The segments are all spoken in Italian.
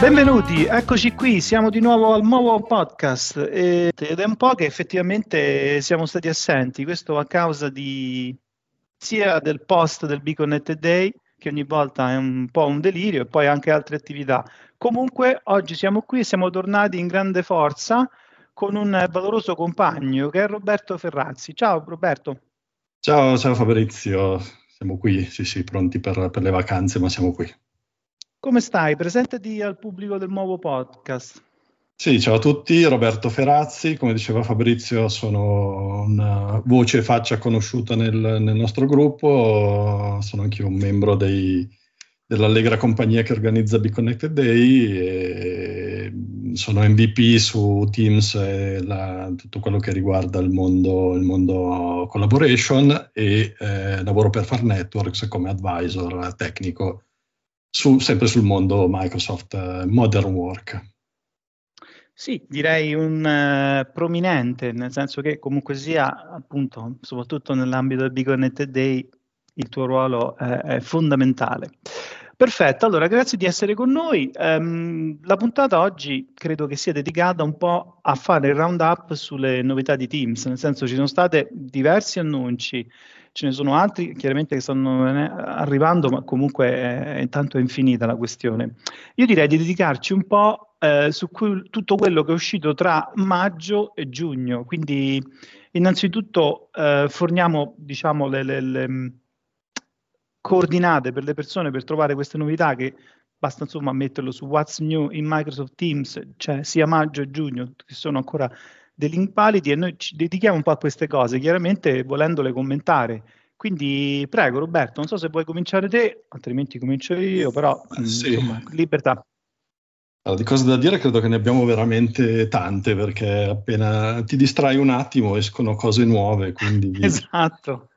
Benvenuti, eccoci qui, siamo di nuovo al nuovo podcast ed è un po' che effettivamente siamo stati assenti, questo a causa di sia del post del Be Connected Day, che ogni volta è un po' un delirio, e poi anche altre attività. Comunque oggi siamo qui e siamo tornati in grande forza con un valoroso compagno che è Roberto Ferrazzi. Ciao Roberto. Ciao, ciao Fabrizio, siamo qui, sì sì, pronti per, per le vacanze, ma siamo qui. Come stai? Presentati al pubblico del nuovo podcast. Sì, ciao a tutti, Roberto Ferazzi, come diceva Fabrizio sono una voce e faccia conosciuta nel, nel nostro gruppo, sono anche un membro dei, dell'allegra compagnia che organizza Be Connected Day sono MVP su Teams e la, tutto quello che riguarda il mondo, il mondo collaboration e eh, lavoro per Far Networks come advisor tecnico su, sempre sul mondo Microsoft uh, Modern Work. Sì, direi un uh, prominente, nel senso che comunque sia, appunto, soprattutto nell'ambito del Big Connected Day, il tuo ruolo uh, è fondamentale. Perfetto, allora grazie di essere con noi. Um, la puntata oggi credo che sia dedicata un po' a fare il round up sulle novità di Teams, nel senso ci sono stati diversi annunci ce ne sono altri chiaramente che stanno arrivando, ma comunque è, intanto infinita la questione. Io direi di dedicarci un po' eh, su cui, tutto quello che è uscito tra maggio e giugno, quindi innanzitutto eh, forniamo diciamo, le, le, le, mm, coordinate per le persone per trovare queste novità che basta insomma metterlo su What's New in Microsoft Teams, cioè sia maggio e giugno, che sono ancora dell'Impalidi e noi ci dedichiamo un po' a queste cose, chiaramente volendole commentare. Quindi prego Roberto, non so se vuoi cominciare te, altrimenti comincio io, però sì. insomma, libertà. Allora, di cose da dire credo che ne abbiamo veramente tante perché appena ti distrai un attimo escono cose nuove. Quindi... esatto.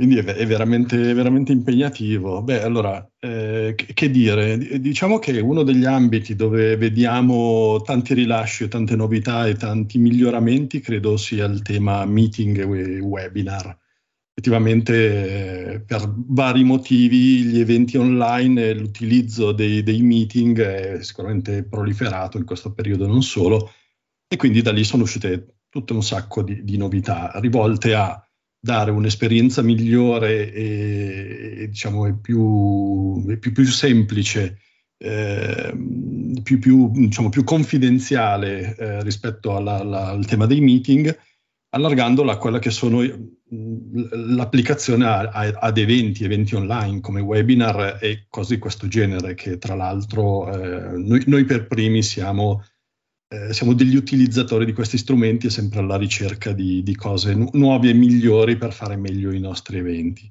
Quindi è, è veramente, veramente, impegnativo. Beh, allora, eh, che, che, dire? Diciamo che uno degli ambiti dove vediamo tanti rilasci, tante novità e tanti miglioramenti credo sia il tema meeting e webinar. Effettivamente, eh, per vari motivi, gli eventi online e l'utilizzo dei, dei meeting è sicuramente proliferato in questo periodo, non solo, e quindi da lì sono uscite tutto un sacco di, di novità rivolte a dare un'esperienza migliore e, e diciamo più, più, più, semplice, eh, più, più, diciamo, più, confidenziale eh, rispetto alla, alla, al tema dei meeting, allargandola a quella che sono l'applicazione a, a, ad eventi, eventi online come webinar e cose di questo genere, che tra l'altro eh, noi, noi per primi siamo eh, siamo degli utilizzatori di questi strumenti e sempre alla ricerca di, di cose nu- nuove e migliori per fare meglio i nostri eventi.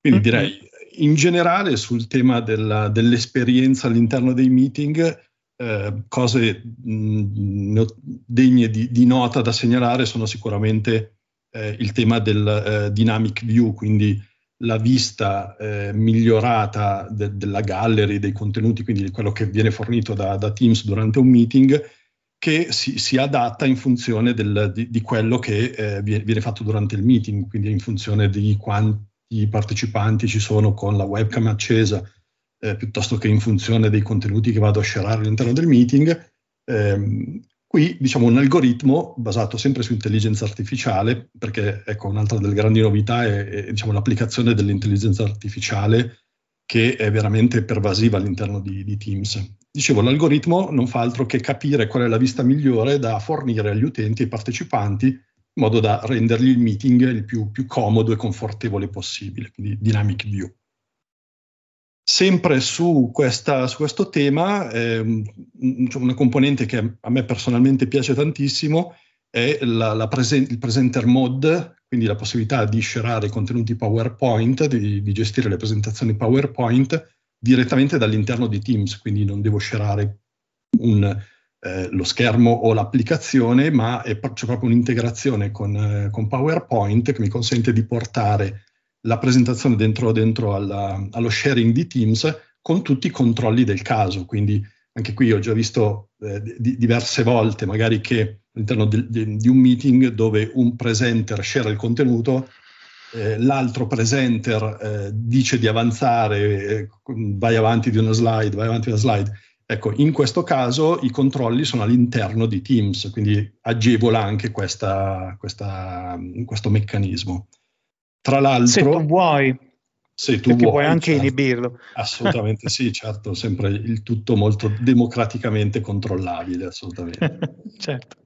Quindi mm-hmm. direi in generale sul tema della, dell'esperienza all'interno dei meeting, eh, cose mh, degne di, di, nota da segnalare sono sicuramente eh, il tema del eh, dynamic view, quindi la vista eh, migliorata de- della gallery, dei contenuti, quindi quello che viene fornito da, da Teams durante un meeting che si, si adatta in funzione del, di, di, quello che eh, viene fatto durante il meeting, quindi in funzione di quanti partecipanti ci sono con la webcam accesa, eh, piuttosto che in funzione dei contenuti che vado a sharare all'interno del meeting. Eh, qui diciamo un algoritmo basato sempre su intelligenza artificiale, perché ecco un'altra delle grandi novità è, è diciamo, l'applicazione dell'intelligenza artificiale che è veramente pervasiva all'interno di, di Teams. Dicevo, l'algoritmo non fa altro che capire qual è la vista migliore da fornire agli utenti e partecipanti in modo da rendergli il meeting il più, più comodo e confortevole possibile, quindi dynamic view. Sempre su, questa, su questo tema, eh, una componente che a me personalmente piace tantissimo è la, la presen- il presenter mode, quindi la possibilità di scerare contenuti PowerPoint, di, di gestire le presentazioni PowerPoint direttamente dall'interno di Teams, quindi non devo scerare un, eh, lo schermo o l'applicazione, ma è, c'è proprio un'integrazione con, eh, con, PowerPoint che mi consente di portare la presentazione dentro, dentro alla, allo sharing di Teams con tutti i controlli del caso. Quindi anche qui ho già visto eh, di, diverse volte magari che all'interno di, di, di un meeting dove un presenter share il contenuto eh, l'altro presenter eh, dice di avanzare, eh, vai avanti di una slide, vai avanti di una slide, Ecco, in questo caso i controlli sono all'interno di Teams, quindi agevola anche questa, questa, questo meccanismo. Tra l'altro... Se tu vuoi. Se tu vuoi, puoi anche certo, inibirlo. Assolutamente sì, certo, sempre il tutto molto democraticamente controllabile, assolutamente. certo.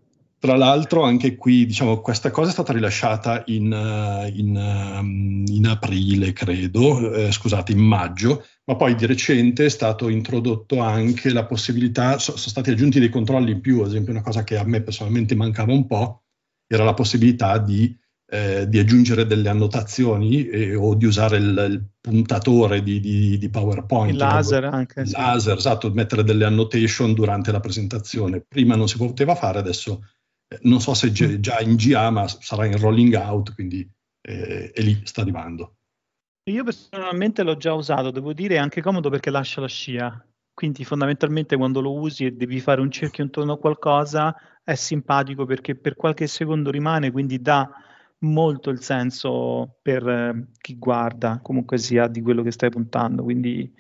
Tra l'altro anche qui, diciamo, questa cosa è stata rilasciata in, eh, in, ehm, in aprile, credo, eh, scusate, in maggio, ma poi di recente è stato introdotto anche la possibilità, so, sono stati aggiunti dei controlli in più, ad esempio una cosa che a me personalmente mancava un po', era la possibilità di, eh, di aggiungere delle annotazioni eh, o di usare il, il puntatore di, di, di, PowerPoint. Il laser anche. Il sì. laser, esatto, mettere delle annotation durante la presentazione. Prima non si poteva fare, adesso non so se già in GA, ma sarà in rolling out, quindi eh, e lì sta arrivando. Io personalmente l'ho già usato, devo dire, è anche comodo perché lascia la scia. Quindi fondamentalmente quando lo usi e devi fare un cerchio intorno a qualcosa è simpatico perché per qualche secondo rimane, quindi dà molto il senso per eh, chi guarda, comunque sia di quello che stai puntando. Quindi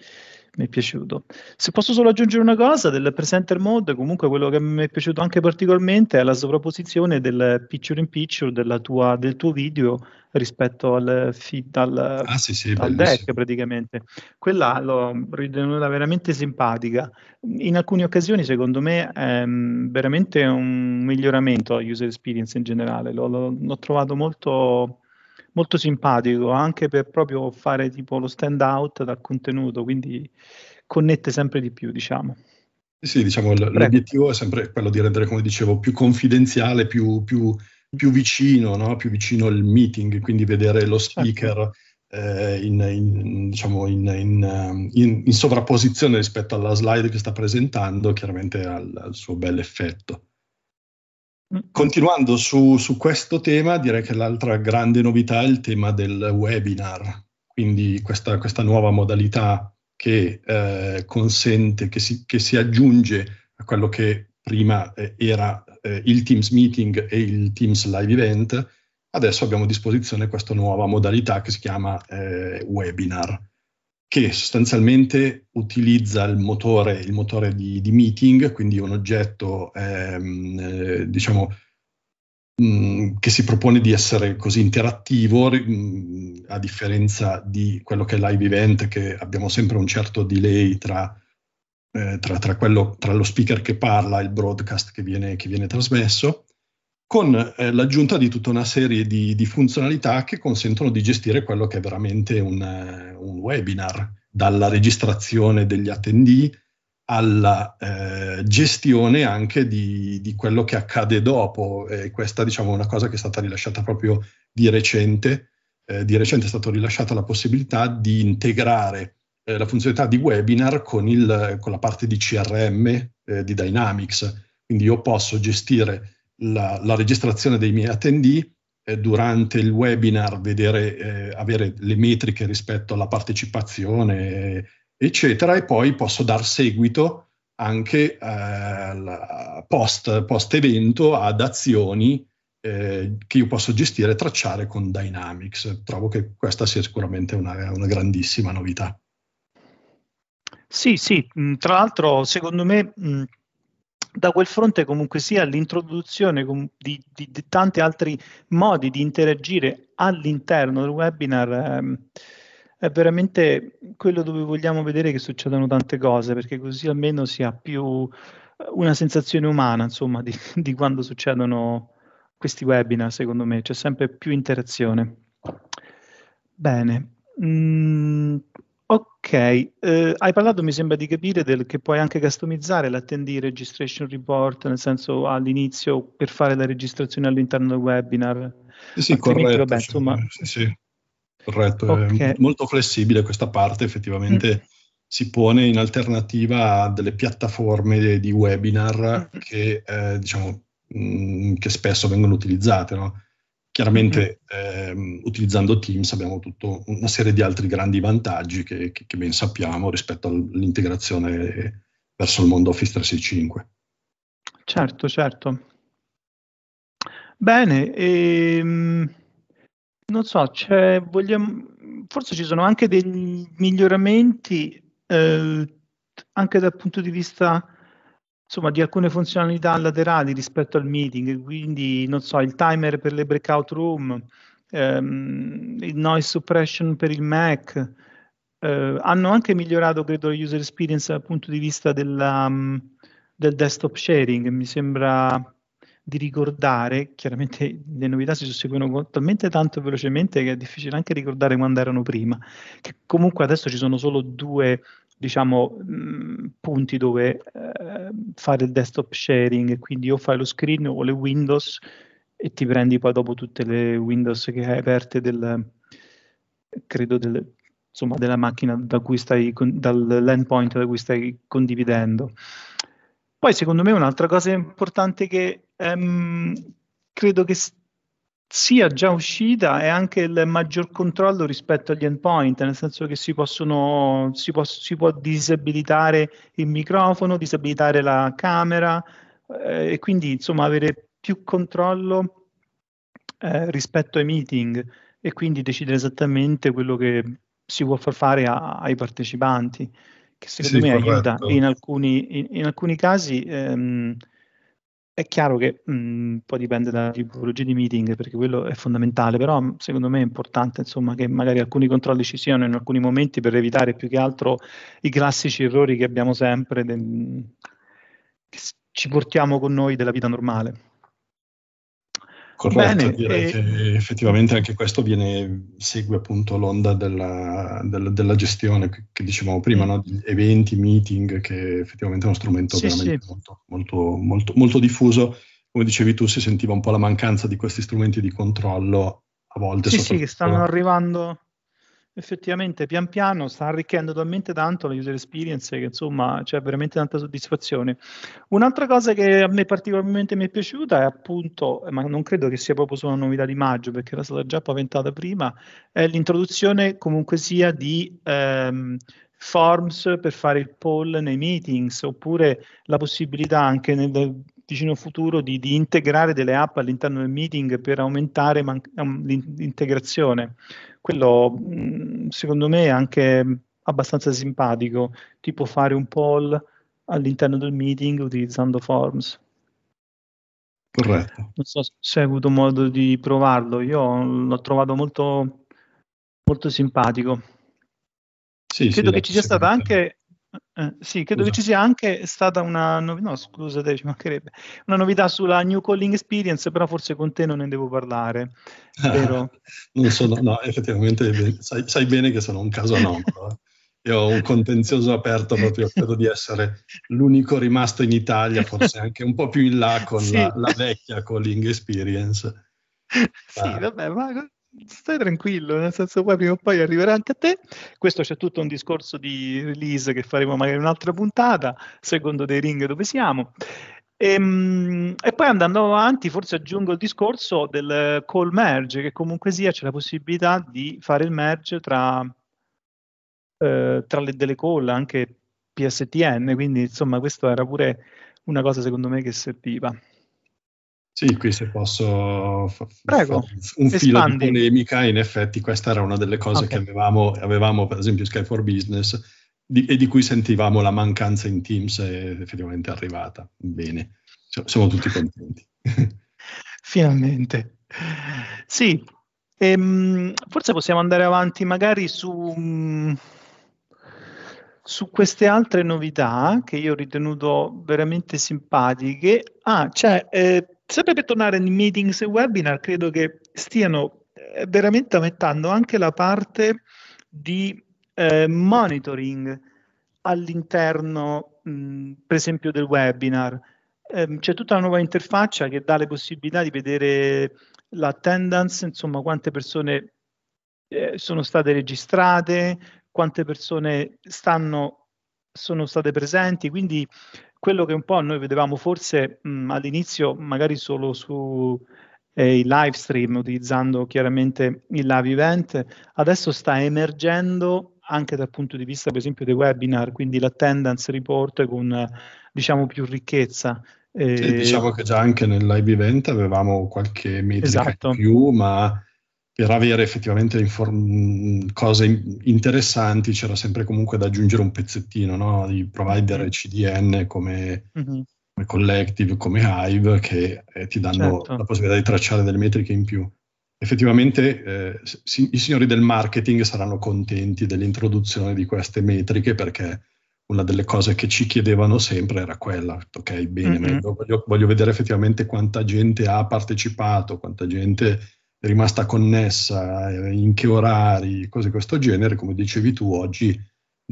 mi è piaciuto. Se posso solo aggiungere una cosa del presenter mode, comunque quello che mi è piaciuto anche particolarmente è la sovrapposizione del picture in picture tua, del tuo video rispetto al feed, al, ah, sì, sì, al deck praticamente. Quella l'ho ritenuta veramente simpatica. In alcune occasioni secondo me è veramente un miglioramento alla user experience in generale. L'ho, l'ho trovato molto molto simpatico anche per proprio fare tipo lo stand out dal contenuto, quindi connette sempre di più, diciamo. Sì, diciamo, l- l'obiettivo è sempre quello di rendere, come dicevo, più confidenziale, più, più, più vicino, no? più vicino il meeting, quindi vedere lo certo. speaker certo. eh, in, in, diciamo in, in, sovrapposizione rispetto alla slide che sta presentando, chiaramente ha il suo bel effetto. Continuando su, su, questo tema, direi che l'altra grande novità è il tema del webinar, quindi questa, questa nuova modalità che eh, consente, che si, che si, aggiunge a quello che prima eh, era eh, il Teams Meeting e il Teams Live Event, adesso abbiamo a disposizione questa nuova modalità che si chiama eh, webinar che sostanzialmente utilizza il motore, il motore di, di, meeting, quindi un oggetto ehm, eh, diciamo, mh, mm, che si propone di essere così interattivo, mh, mm, a differenza di quello che è live event, che abbiamo sempre un certo delay tra, eh, tra, tra, quello, tra lo speaker che parla e il broadcast che viene, che viene trasmesso con eh, l'aggiunta di tutta una serie di, di, funzionalità che consentono di gestire quello che è veramente un, uh, un webinar, dalla registrazione degli attendee alla eh, gestione anche di, di, quello che accade dopo. E questa diciamo, è una cosa che è stata rilasciata proprio di recente. Eh, di recente è stata rilasciata la possibilità di integrare eh, la funzionalità di webinar con, il, con, la parte di CRM eh, di Dynamics. Quindi io posso gestire la, la registrazione dei miei attendee, eh, durante il webinar vedere, eh, avere le metriche rispetto alla partecipazione, eccetera, e poi posso dar seguito anche eh, post, post, evento ad azioni eh, che io posso gestire e tracciare con Dynamics. Trovo che questa sia sicuramente una, una grandissima novità. Sì, sì, tra l'altro secondo me mh, da quel fronte comunque sia l'introduzione di, di, di, tanti altri modi di interagire all'interno del webinar ehm, è veramente quello dove vogliamo vedere che succedano tante cose, perché così almeno si ha più eh, una sensazione umana, insomma, di, di quando succedono questi webinar, secondo me, c'è sempre più interazione. Bene. Mm, Ok, eh, hai parlato, mi sembra di capire, del, che puoi anche customizzare l'attendee registration report, nel senso all'inizio per fare la registrazione all'interno del webinar. Sì, sì corretto. Vabbè, cioè, insomma... sì, sì, corretto. Okay. È molto flessibile questa parte, effettivamente mm. si pone in alternativa a delle piattaforme di webinar mm. che, eh, diciamo, mh, mm, che spesso vengono utilizzate, no? Chiaramente mm-hmm. ehm, utilizzando Teams abbiamo tutta una serie di altri grandi vantaggi che, che, che, ben sappiamo rispetto all'integrazione verso il mondo Office 365. Certo, certo. Bene, ehm, non so, vogliamo, forse ci sono anche dei miglioramenti eh, anche dal punto di vista insomma, di alcune funzionalità laterali rispetto al meeting, quindi non so, il timer per le breakout room, ehm, il noise suppression per il Mac, eh, hanno anche migliorato, credo, la user experience dal punto di vista della, um, del desktop sharing. Mi sembra di ricordare, chiaramente le novità si susseguono talmente tanto velocemente che è difficile anche ricordare quando erano prima, che comunque adesso ci sono solo due diciamo, mh, punti dove eh, fare il desktop sharing, quindi o fai lo screen o le Windows e ti prendi poi dopo tutte le Windows che hai aperte del, credo del, insomma, della macchina da cui stai, dall'endpoint da cui stai condividendo. Poi secondo me un'altra cosa importante che ehm, credo che sia già uscita è anche il maggior controllo rispetto agli endpoint, nel senso che si, possono, si, può, si può disabilitare il microfono, disabilitare la camera eh, e quindi insomma avere più controllo eh, rispetto ai meeting e quindi decidere esattamente quello che si può far fare a, ai partecipanti, che secondo sì, me corretto. aiuta in alcuni, in, in alcuni casi. Ehm, è chiaro che mh, poi dipende dalla tipologia di meeting, perché quello è fondamentale, però secondo me è importante insomma, che magari alcuni controlli ci siano in alcuni momenti per evitare più che altro i classici errori che abbiamo sempre, del, che ci portiamo con noi della vita normale. Corretto, Bene, direi e... che effettivamente anche questo viene, segue appunto l'onda della, della, della gestione che, che, dicevamo prima, mm. no? eventi, meeting, che effettivamente è uno strumento sì, veramente sì. Molto, molto, molto, molto diffuso. Come dicevi tu, si sentiva un po' la mancanza di questi strumenti di controllo a volte. Sì, sì, che stanno arrivando effettivamente pian piano sta arricchendo talmente tanto la user experience che insomma c'è veramente tanta soddisfazione. Un'altra cosa che a me particolarmente mi è piaciuta è appunto, ma non credo che sia proprio solo una novità di maggio perché era stata già paventata prima, è l'introduzione comunque sia di ehm, forms per fare il poll nei meetings oppure la possibilità anche nel vicino futuro di, di integrare delle app all'interno del meeting per aumentare man- l'integrazione quello mm, secondo me è anche abbastanza simpatico, tipo fare un poll all'interno del meeting utilizzando Forms. Corretto. Non so se hai avuto modo di provarlo, io l'ho trovato molto, molto simpatico. Sì, Credo sì, che ci sia stata anche eh, sì, credo Scusa. che ci sia anche stata una novità, no scusate, ci mancherebbe, una novità sulla New Calling Experience, però forse con te non ne devo parlare, vero? non sono, no, effettivamente sai, sai, bene che sono un caso anomalo. Io ho un contenzioso aperto proprio, credo di essere l'unico rimasto in Italia, forse anche un po' più in là con sì. la, la, vecchia Calling Experience. Sì, ah. vabbè, ma stai tranquillo, nel senso poi prima o poi arriverà anche a te. Questo c'è tutto un discorso di release che faremo magari in un'altra puntata, secondo dei ring dove siamo. E, ehm, e, poi andando avanti, forse aggiungo il discorso del call merge, che comunque sia c'è la possibilità di fare il merge tra, eh, tra le delle call, anche PSTN, quindi insomma questo era pure una cosa secondo me che serviva. Sì, qui se posso Prego, un filo espandi. di polemica, in effetti questa era una delle cose okay. che avevamo, avevamo, per esempio Sky for Business di, e di cui sentivamo la mancanza in Teams è effettivamente arrivata. Bene, siamo tutti contenti. Finalmente. Sì, ehm, forse possiamo andare avanti magari su, su queste altre novità che io ho ritenuto veramente simpatiche. Ah, c'è... Eh, sempre per tornare nei meetings e webinar, credo che stiano eh, veramente aumentando anche la parte di eh, monitoring all'interno, mh, per esempio, del webinar. Eh, c'è tutta una nuova interfaccia che dà le possibilità di vedere l'attendance, insomma, quante persone eh, sono state registrate, quante persone stanno, sono state presenti, quindi quello che un po' noi vedevamo forse mh, all'inizio magari solo su eh, i live stream utilizzando chiaramente il live event, adesso sta emergendo anche dal punto di vista per esempio dei webinar, quindi l'attendance report con diciamo più ricchezza. Eh, sì, diciamo che già anche nel live event avevamo qualche metrica esatto. in più, ma per avere effettivamente inform- cose interessanti c'era sempre comunque da aggiungere un pezzettino no? di provider CDN come, mm-hmm. come, Collective, come Hive che eh, ti danno certo. la possibilità di tracciare delle metriche in più. Effettivamente eh, si- i signori del marketing saranno contenti dell'introduzione di queste metriche perché una delle cose che ci chiedevano sempre era quella, ok, bene, mm-hmm. voglio, voglio vedere effettivamente quanta gente ha partecipato, quanta gente è rimasta connessa, in che orari, cose di questo genere, come dicevi tu, oggi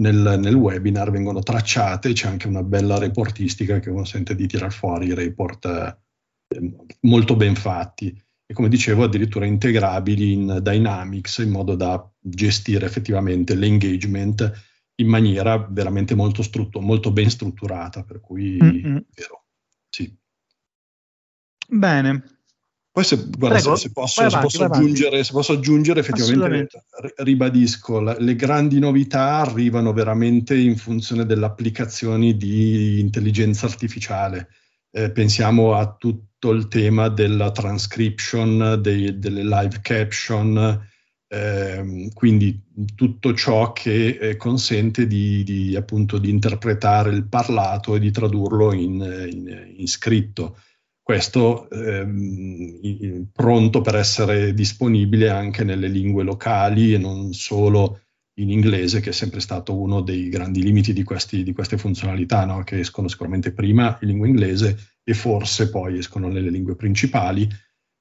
nel, nel, webinar vengono tracciate, c'è anche una bella reportistica che consente di tirar fuori i report eh, molto ben fatti e come dicevo addirittura integrabili in Dynamics in modo da gestire effettivamente l'engagement in maniera veramente molto, strutto, molto ben strutturata, per cui mm-hmm. vero, sì. Bene, poi se, guarda, se, se, posso, avanti, se, posso aggiungere, se, posso, aggiungere, effettivamente ribadisco, la, le grandi novità arrivano veramente in funzione delle applicazioni di intelligenza artificiale. Eh, pensiamo a tutto il tema della transcription, dei, delle live caption, eh, quindi tutto ciò che eh, consente di, di, appunto, di interpretare il parlato e di tradurlo in, in, in scritto questo ehm, pronto per essere disponibile anche nelle lingue locali e non solo in inglese, che è sempre stato uno dei grandi limiti di, questi, di queste funzionalità, no? che escono sicuramente prima in lingua inglese e forse poi escono nelle lingue principali.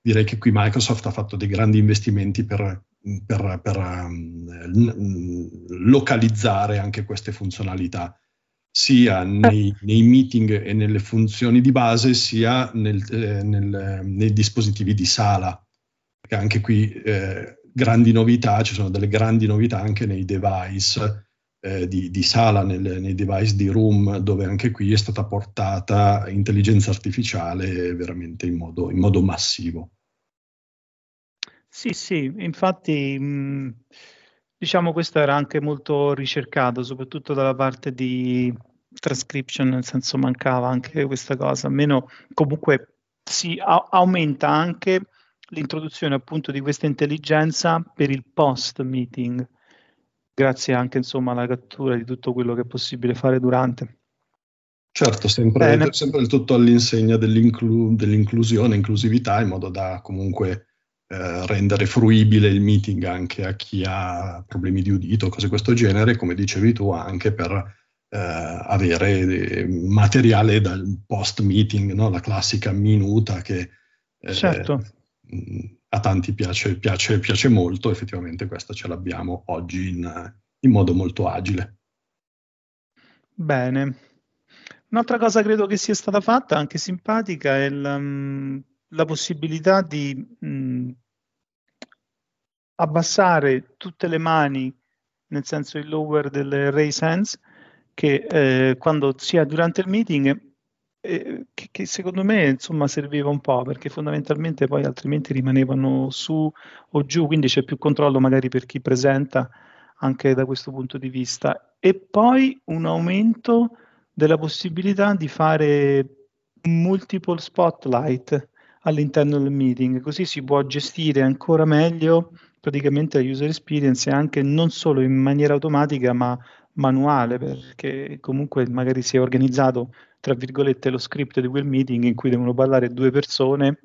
Direi che qui Microsoft ha fatto dei grandi investimenti per, per, per um, localizzare anche queste funzionalità sia nei, nei, meeting e nelle funzioni di base, sia nel, eh, nel, nei dispositivi di sala. Perché anche qui eh, grandi novità, ci sono delle grandi novità anche nei device eh, di, di, sala, nel, nei device di room, dove anche qui è stata portata intelligenza artificiale veramente in modo, in modo massivo. Sì, sì, infatti... Mh Diciamo questo era anche molto ricercato, soprattutto dalla parte di transcription, nel senso mancava anche questa cosa, almeno comunque si a- aumenta anche l'introduzione appunto di questa intelligenza per il post meeting, grazie anche insomma alla cattura di tutto quello che è possibile fare durante. Certo, sempre, sempre il tutto all'insegna dell'inclu- dell'inclusione, inclusività, in modo da comunque eh, rendere fruibile il meeting anche a chi ha problemi di udito, cose di questo genere, come dicevi tu, anche per eh, avere eh, materiale dal post meeting, no? la classica minuta che eh, certo. a tanti piace, piace, piace, molto, effettivamente questa ce l'abbiamo oggi in, in modo molto agile. Bene. Un'altra cosa credo che sia stata fatta, anche simpatica, è il, um, la possibilità di mh, abbassare tutte le mani, nel senso il lower delle raise hands, che eh, quando sia durante il meeting, eh, che, che, secondo me insomma serviva un po', perché fondamentalmente poi altrimenti rimanevano su o giù, quindi c'è più controllo magari per chi presenta anche da questo punto di vista. E poi un aumento della possibilità di fare multiple spotlight all'interno del meeting, così si può gestire ancora meglio praticamente la user experience anche non solo in maniera automatica ma manuale, perché comunque magari si è organizzato, tra virgolette, lo script di quel meeting in cui devono parlare due persone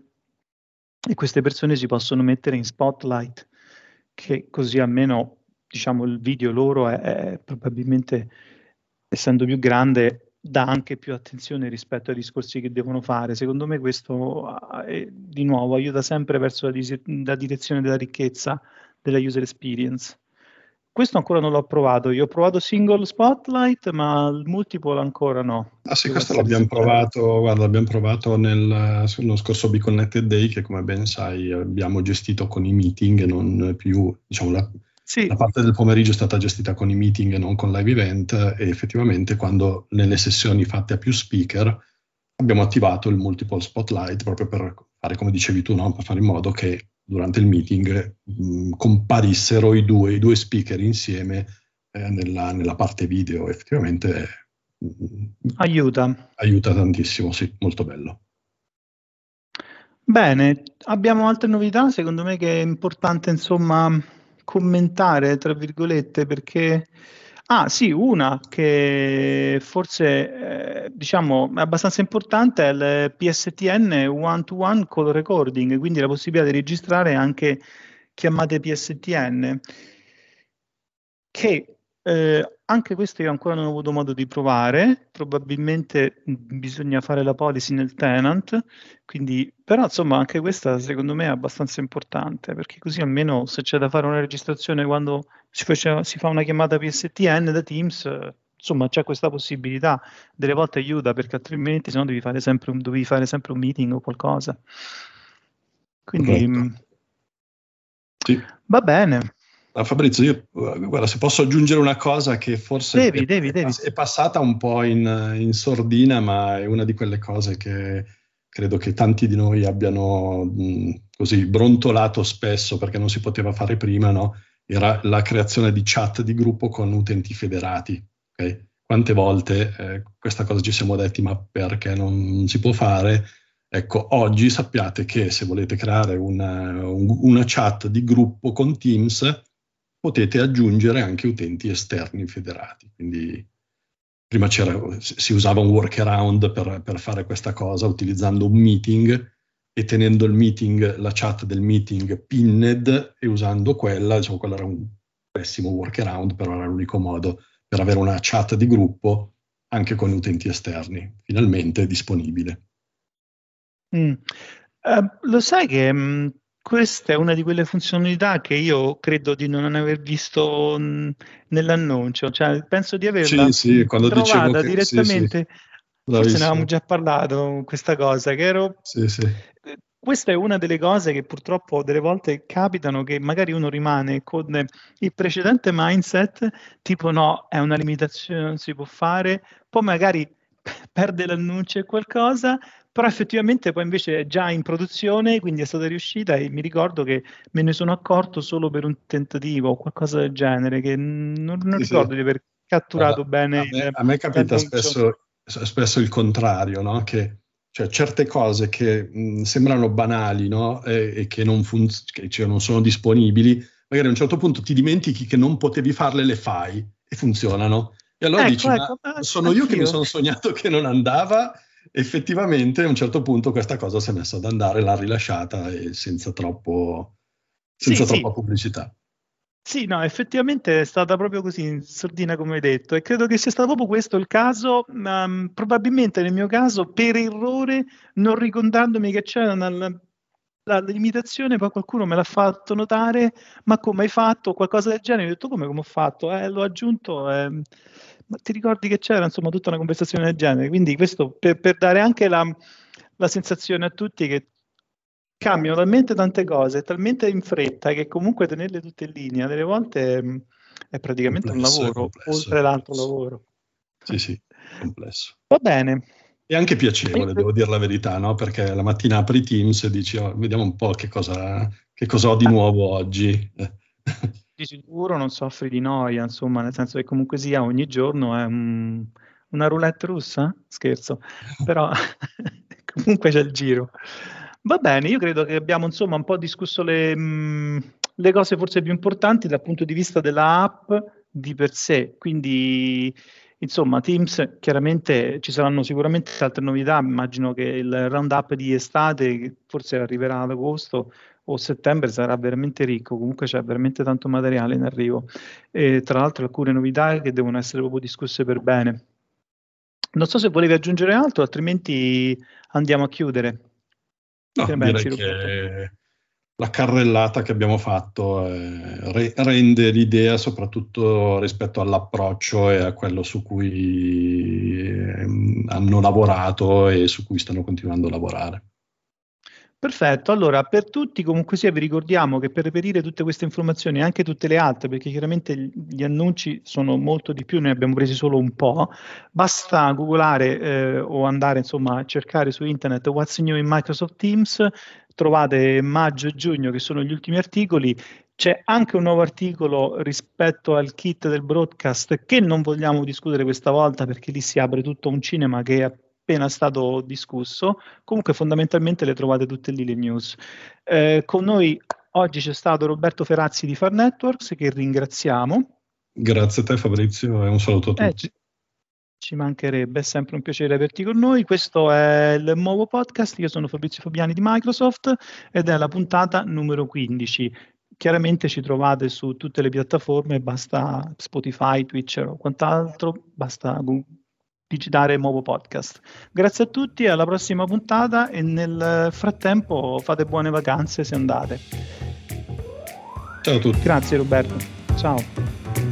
e queste persone si possono mettere in spotlight, che così almeno diciamo il video loro è, è probabilmente essendo più grande dà anche più attenzione rispetto ai discorsi che devono fare. Secondo me questo è, di nuovo aiuta sempre verso la, dis- la, direzione della ricchezza della user experience. Questo ancora non l'ho provato, io ho provato single spotlight, ma il multiple ancora no. Ah sì, questo l'abbiamo provato, guarda, l'abbiamo provato nel, nello scorso Be Connected Day che come ben sai abbiamo gestito con i meeting e non più, diciamo, la, sì. La parte del pomeriggio è stata gestita con i meeting e non con live event e effettivamente quando nelle sessioni fatte a più speaker abbiamo attivato il multiple spotlight proprio per fare come dicevi tu, no? per fare in modo che durante il meeting mh, comparissero i due, i due, speaker insieme eh, nella, nella, parte video. Effettivamente mh, aiuta. Aiuta tantissimo, sì, molto bello. Bene, abbiamo altre novità, secondo me che è importante insomma commentare, tra virgolette, perché Ah, sì, una che forse eh, diciamo è abbastanza importante è il PSTN one-to-one call recording, quindi la possibilità di registrare anche chiamate PSTN, che eh, anche questo io ancora non ho avuto modo di provare, probabilmente bisogna fare la policy nel tenant, quindi, però insomma anche questa secondo me è abbastanza importante, perché così almeno se c'è da fare una registrazione quando si, faceva, si fa una chiamata PSTN da Teams, insomma c'è questa possibilità, delle volte aiuta perché altrimenti se no devi fare sempre un, devi fare sempre un meeting o qualcosa. Quindi... Mm, sì. Va bene. Fabrizio, io guarda, se posso aggiungere una cosa che forse devi, è, devi, devi. è, passata un po' in, in, sordina, ma è una di quelle cose che credo che tanti di noi abbiano mh, così brontolato spesso perché non si poteva fare prima, no? Era la creazione di chat di gruppo con utenti federati. Okay? Quante volte eh, questa cosa ci siamo detti, ma perché non si può fare? Ecco, oggi sappiate che se volete creare una, una chat di gruppo con Teams, potete aggiungere anche utenti esterni federati. Quindi prima si usava un workaround per, per, fare questa cosa utilizzando un meeting e tenendo il meeting, la chat del meeting pinned e usando quella, diciamo, quello era un pessimo workaround, però era l'unico modo per avere una chat di gruppo anche con utenti esterni, finalmente disponibile. Mm. Uh, lo sai che mh, mm, questa è una di quelle funzionalità che io credo di non aver visto mh, nell'annuncio, cioè penso di averla sì, sì, quando trovata che, direttamente, sì, forse ne avevamo già parlato questa cosa, che ero... Questa è una delle cose che purtroppo delle volte capitano che magari uno rimane con il precedente mindset, tipo no, è una limitazione, non si può fare, poi magari perde l'annuncio e qualcosa, però effettivamente poi invece è già in produzione, quindi è stata riuscita e mi ricordo che me ne sono accorto solo per un tentativo o qualcosa del genere, che non, non sì, ricordo sì. di aver catturato allora, bene. A me, a me capita spesso, spesso, il contrario, no? che cioè, certe cose che mh, sembrano banali no? e, e, che, non, fun- che cioè, non sono disponibili, magari a un certo punto ti dimentichi che non potevi farle, le fai e funzionano. E allora ecco, dici, ecco, ma sono io che mi sono sognato che non andava effettivamente a un certo punto questa cosa si è messa ad andare, l'ha rilasciata e senza, troppo, senza sì, troppa sì. pubblicità. Sì, no, effettivamente è stata proprio così, in sordina come hai detto, e credo che sia stato proprio questo il caso, um, probabilmente nel mio caso per errore, non ricordandomi che c'era una, la limitazione, poi qualcuno me l'ha fatto notare, ma come hai fatto? Qualcosa del genere, ho detto come, come ho fatto? Eh, l'ho aggiunto. Eh, ma ti ricordi che c'era insomma tutta una conversazione del genere? Quindi questo per, per dare anche la, la, sensazione a tutti che cambiano talmente tante cose, talmente in fretta che comunque tenerle tutte in linea delle volte è, mm, è praticamente complesso, un lavoro, oltre l'altro lavoro. Sì, sì, complesso. Va bene. E anche piacevole, devo dire la verità, no? Perché la mattina apri Teams e dici, oh, vediamo un po' che cosa, che cosa ho di nuovo oggi. Di sicuro non soffri di noia, insomma, nel senso che comunque sia ogni giorno è un, una roulette russa, scherzo, però comunque c'è il giro. Va bene, io credo che abbiamo insomma un po' discusso le, mh, le cose forse più importanti dal punto di vista della app di per sé, quindi insomma Teams chiaramente ci saranno sicuramente altre novità, immagino che il roundup di estate che forse arriverà ad agosto o settembre sarà veramente ricco, comunque c'è veramente tanto materiale in arrivo e tra l'altro alcune novità che devono essere proprio discusse per bene. Non so se volevi aggiungere altro, altrimenti andiamo a chiudere. No, direi che la carrellata che abbiamo fatto eh, re- rende l'idea soprattutto rispetto all'approccio e a quello su cui eh, hanno lavorato e su cui stanno continuando a lavorare. Perfetto, allora per tutti comunque sia vi ricordiamo che per reperire tutte queste informazioni e anche tutte le altre, perché chiaramente gli annunci sono molto di più, ne abbiamo presi solo un po', basta googolare eh, o andare insomma a cercare su internet What's New in Microsoft Teams, trovate maggio e giugno che sono gli ultimi articoli, c'è anche un nuovo articolo rispetto al kit del broadcast che non vogliamo discutere questa volta perché lì si apre tutto un cinema che appena stato discusso. Comunque fondamentalmente le trovate tutte lì le news. Eh, con noi oggi c'è stato Roberto Ferazzi di Far Networks che ringraziamo. Grazie a te Fabrizio e un saluto a eh, tutti. Eh, ci mancherebbe, è sempre un piacere averti con noi. Questo è il nuovo podcast. Io sono Fabrizio Fabiani di Microsoft ed è la puntata numero 15. Chiaramente ci trovate su tutte le piattaforme, basta Spotify, Twitch o quant'altro, basta digitare nuovo podcast. Grazie a tutti, alla prossima puntata e nel frattempo fate buone vacanze se andate. Ciao a tutti. Grazie Roberto. Ciao.